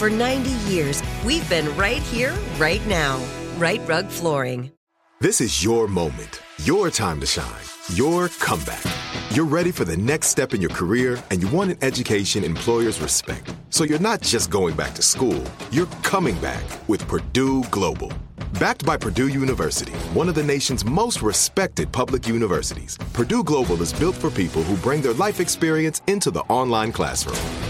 For 90 years, we've been right here, right now. Rite Rug Flooring. This is your moment, your time to shine, your comeback. You're ready for the next step in your career and you want an education employers respect. So you're not just going back to school, you're coming back with Purdue Global. Backed by Purdue University, one of the nation's most respected public universities, Purdue Global is built for people who bring their life experience into the online classroom.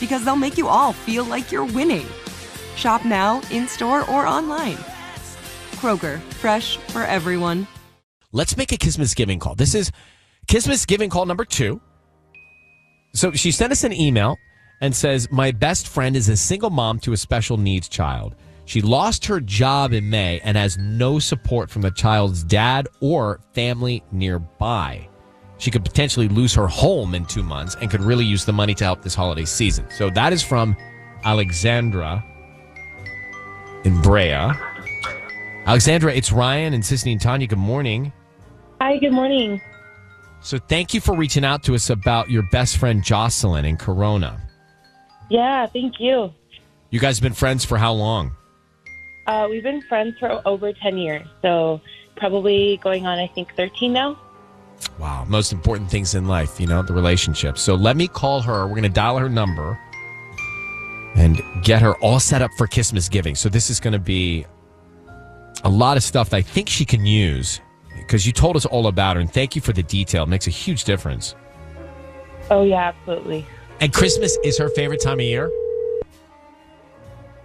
because they'll make you all feel like you're winning. Shop now, in store, or online. Kroger, fresh for everyone. Let's make a Christmas giving call. This is Christmas giving call number two. So she sent us an email and says, My best friend is a single mom to a special needs child. She lost her job in May and has no support from the child's dad or family nearby. She could potentially lose her home in two months and could really use the money to help this holiday season. So that is from Alexandra in Brea. Alexandra, it's Ryan and Sisanie and Tanya. Good morning. Hi, good morning. So thank you for reaching out to us about your best friend Jocelyn in Corona. Yeah, thank you. You guys have been friends for how long? Uh, we've been friends for over 10 years, so probably going on, I think, 13 now. Wow, most important things in life, you know, the relationship. So let me call her. We're going to dial her number and get her all set up for Christmas giving. So this is going to be a lot of stuff that I think she can use because you told us all about her. And thank you for the detail. It makes a huge difference. Oh, yeah, absolutely. And Christmas is her favorite time of year?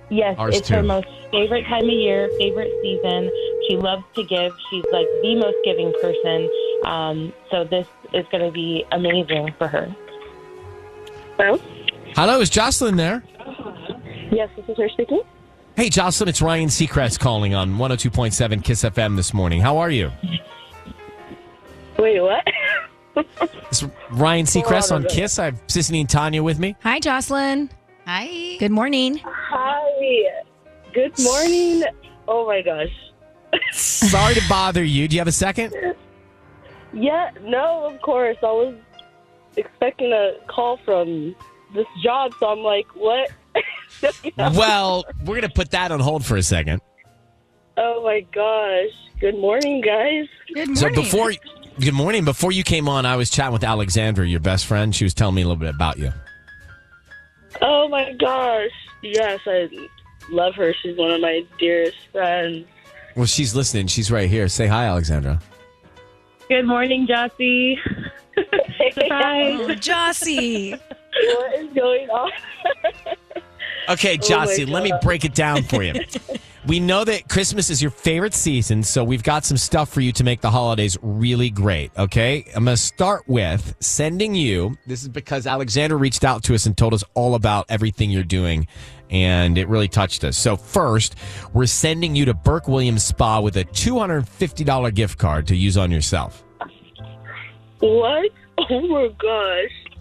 Yes, Ours it's her most favorite time of year, favorite season. She loves to give. She's like the most giving person. Um, so this is going to be amazing for her. Hello? Hello, is Jocelyn there? Yes, this is her speaking. Hey, Jocelyn, it's Ryan Seacrest calling on 102.7 KIIS FM this morning. How are you? Wait, what? It's Ryan Seacrest on a on minute. KIIS. I have Sisanie and Tanya with me. Hi, Jocelyn. Hi. Good morning. Hi. Good morning. Oh my gosh. Sorry to bother you. Do you have a second? Yeah, no, of course. I was expecting a call from this job, so I'm like, what? Well, we're going to put that on hold for a second. Oh my gosh. Good morning, guys. Good morning. So before, good morning. Before you came on, I was chatting with Alexandra, your best friend. She was telling me a little bit about you. Oh my gosh. Yes, I love her. She's one of my dearest friends. Well, she's listening. She's right here. Say hi, Alexandra. Good morning, Jossie. Surprise. Oh, Jossie. what is going on? Okay, Oh let me break it down for you. we know that Christmas is your favorite season, so we've got some stuff for you to make the holidays really great, okay? I'm going to start with sending you. This is because Alexander reached out to us and told us all about everything you're doing, and it really touched us. So, first, we're sending you to Burke Williams Spa with a $250 gift card to use on yourself. What? Oh my gosh.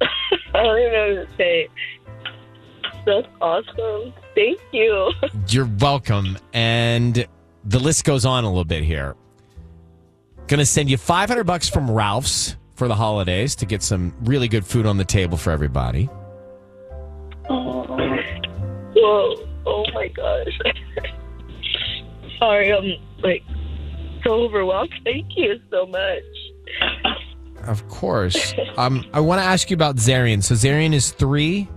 I don't even know what to say. That's awesome. Thank you. You're welcome. And the list goes on a little bit here. Going to send you 500 bucks from Ralphs for the holidays to get some really good food on the table for everybody. Oh, whoa. Oh my gosh. Sorry, I'm like so overwhelmed. Thank you so much. Of course. um, I want to ask you about Zarian. So Zarian is three.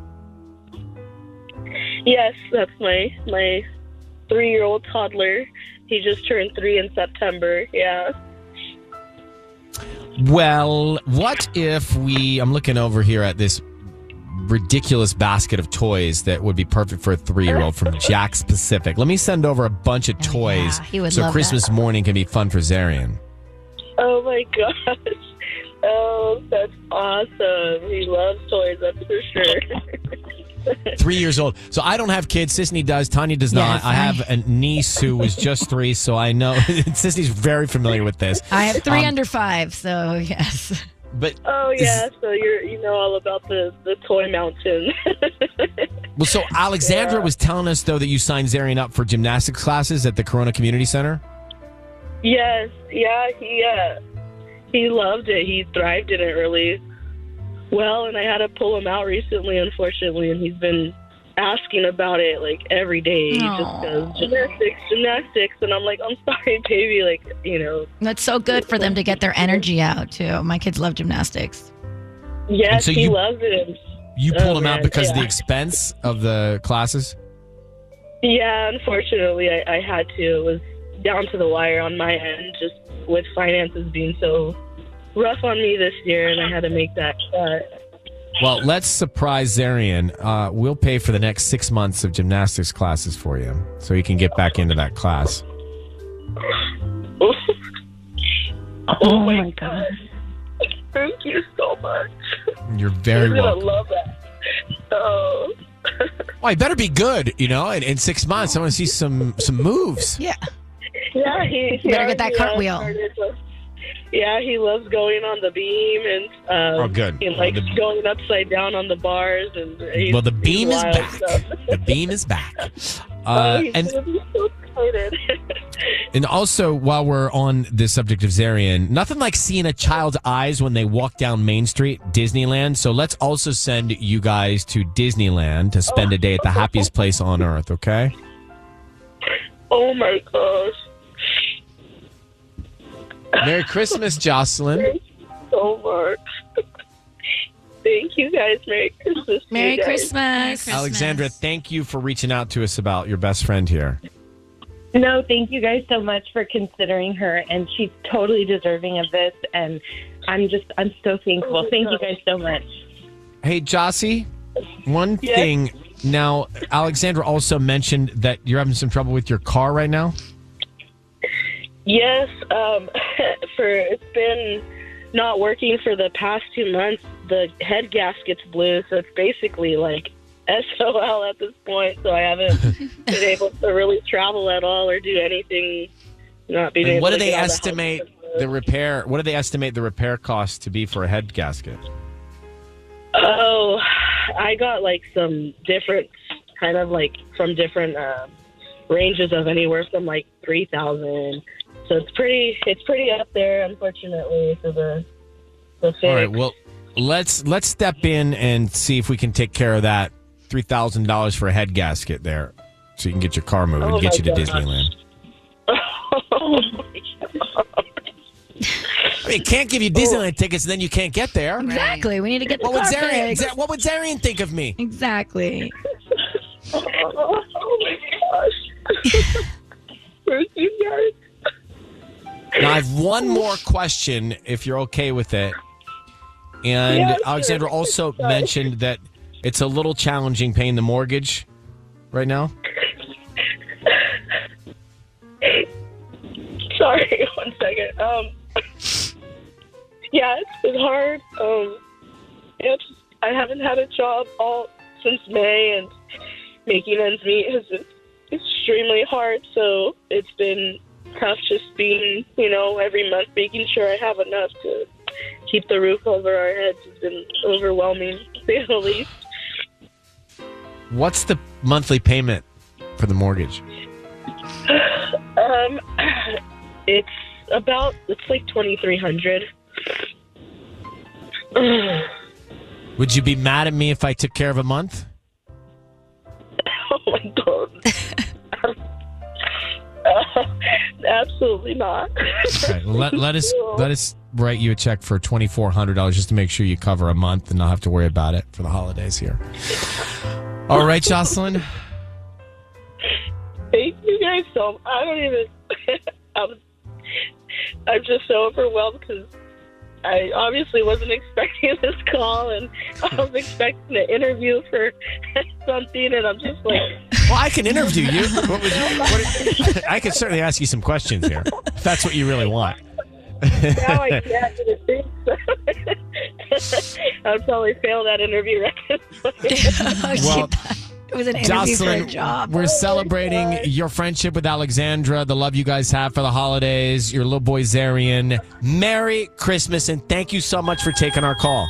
Yes, that's my my three year old toddler. He just turned three in September. Yeah. Well, what if we? I'm looking over here at this ridiculous basket of toys that would be perfect for a three year old from Jakks Pacific. Let me send over a bunch of oh, toys yeah, so Christmas that. morning can be fun for Zarian. Oh my gosh. Oh, that's awesome. He loves toys, that's for sure. Three years old. So I don't have kids. Sisanie does. Tanya does not. Yes, I I- have a niece who was just three, so I know Sisanie's very familiar with this. I have three Um, under five, so yes. But oh yeah, so you're you know all about the the toy mountain. well, so Alexandra was telling us though that you signed Zarian up for gymnastics classes at the Corona Community Center. yes, yeah, he uh he loved it. He thrived in it really well, and I had to pull him out recently, unfortunately, and he's been asking about it like every day. He just Aw. goes gymnastics, gymnastics, and I'm like, I'm sorry, baby, like you know. That's so good for them to get their energy out too. My kids love gymnastics. Yes, so he you- loves it. You Oh, pulled him out man, because of the expense of the classes. Yeah, unfortunately, I, I had to. It was down to the wire on my end, just with finances being so rough on me this year, and I had to make that cut. Well, let's surprise Zarian. Uh, we'll pay for the next six months of gymnastics classes for you, so you can get back into that class. oh, my god! Thank you so much. You're very You're gonna welcome. love that. Oh, Well, I better be good, you know. In, in six months, I want to see some some moves. Yeah. yeah, he he Better get that already, cartwheel. Yeah, he loves going on the beam and um, Oh, good. He likes Well, the- going upside down on the bars and he's, Well, the beam is back. so- The beam is back. oh, Uh, he's and so and also, while we're on the subject of Zarian, nothing like seeing a child's eyes when they walk down Main Street, Disneyland. So let's also send you guys to Disneyland to spend a day at the happiest place on earth. Okay. oh my gosh, Merry Christmas, Jocelyn. thank you so much. Thank you guys. Merry Christmas. to you Merry. Christmas. Alexandra, thank you for reaching out to us about your best friend here. No, thank you guys so much for considering her, and she's totally deserving of this. And I'm just, I'm so thankful. Thank you guys so much. Hey, Jossie, one Yes? thing. Now, Alexandra also mentioned that you're having some trouble with your car right now. Yes, um, for it's been not working for the past two months. The head gasket's blue, so it's basically like SOL at this point. So I haven't been able to really travel at all or do anything. Not being And able what do to they get out of the estimate the repair? What do they estimate the repair cost to be for a head gasket? Oh, I got like some different kind of like from different uh, ranges of anywhere from like three thousand. So it's pretty, it's pretty up there, unfortunately, for the the fix. All right. Well, let's let's step in and see if we can take care of that three thousand dollars for a head gasket there, so you can get your car moving Oh and get you to gosh. Disneyland. oh! I mean, can't give you oh. Disneyland tickets, and then you can't get there. Exactly. We need to get the What would car Zarian? fixed. Zar- What would Zarian think of me? Exactly. Oh, my gosh! Thank you guys. Now, I have one more question, if you're okay with it. And Yeah, sure. Alexandra also Sorry. mentioned that it's a little challenging paying the mortgage right now. Sorry, one second. Um, yeah, it's been hard. Um, it's I haven't had a job all since May, and making ends meet has been extremely hard. So it's been tough just being, you know, every month making sure I have enough to keep the roof over our heads has been overwhelming, to say the least. What's the monthly payment for the mortgage? Um, it's about it's like twenty three hundred. Would you be mad at me if I took care of a month? Oh my god. Uh, absolutely not. All right, well, let, let us let us write you a check for twenty four hundred dollars just to make sure you cover a month and not have to worry about it for the holidays here. All right, Jocelyn. Thank you guys so. I don't even. I'm. I'm just so overwhelmed because I obviously wasn't expecting this call, and I was expecting an interview for something, and I'm just like, Well, I can interview you. What would you what, I can certainly ask you some questions here if that's what you really want. now I can't do the thing. I'd probably fail that interview. right Well, it was an interview for a Jocelyn, job. we're oh celebrating your friendship with Alexandra, the love you guys have for the holidays, your little boy Zarian. Merry Christmas, and thank you so much for taking our call.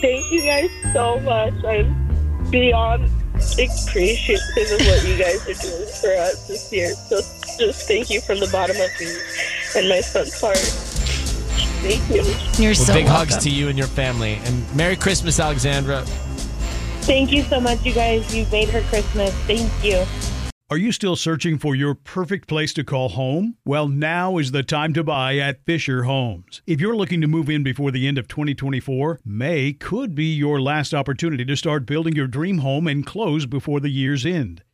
Thank you guys so much. I'm beyond appreciative of what you guys are doing for us this year. So just thank you from the bottom of me and my son's heart. Thank you. You're Well, so big welcome. hugs to you and your family. And Merry Christmas, Alexandra. Thank you so much, you guys. You made her Christmas. Thank you. Are you still searching for your perfect place to call home? Well, now is the time to buy at Fisher Homes. If you're looking to move in before the end of 2024, May could be your last opportunity to start building your dream home and close before the year's end.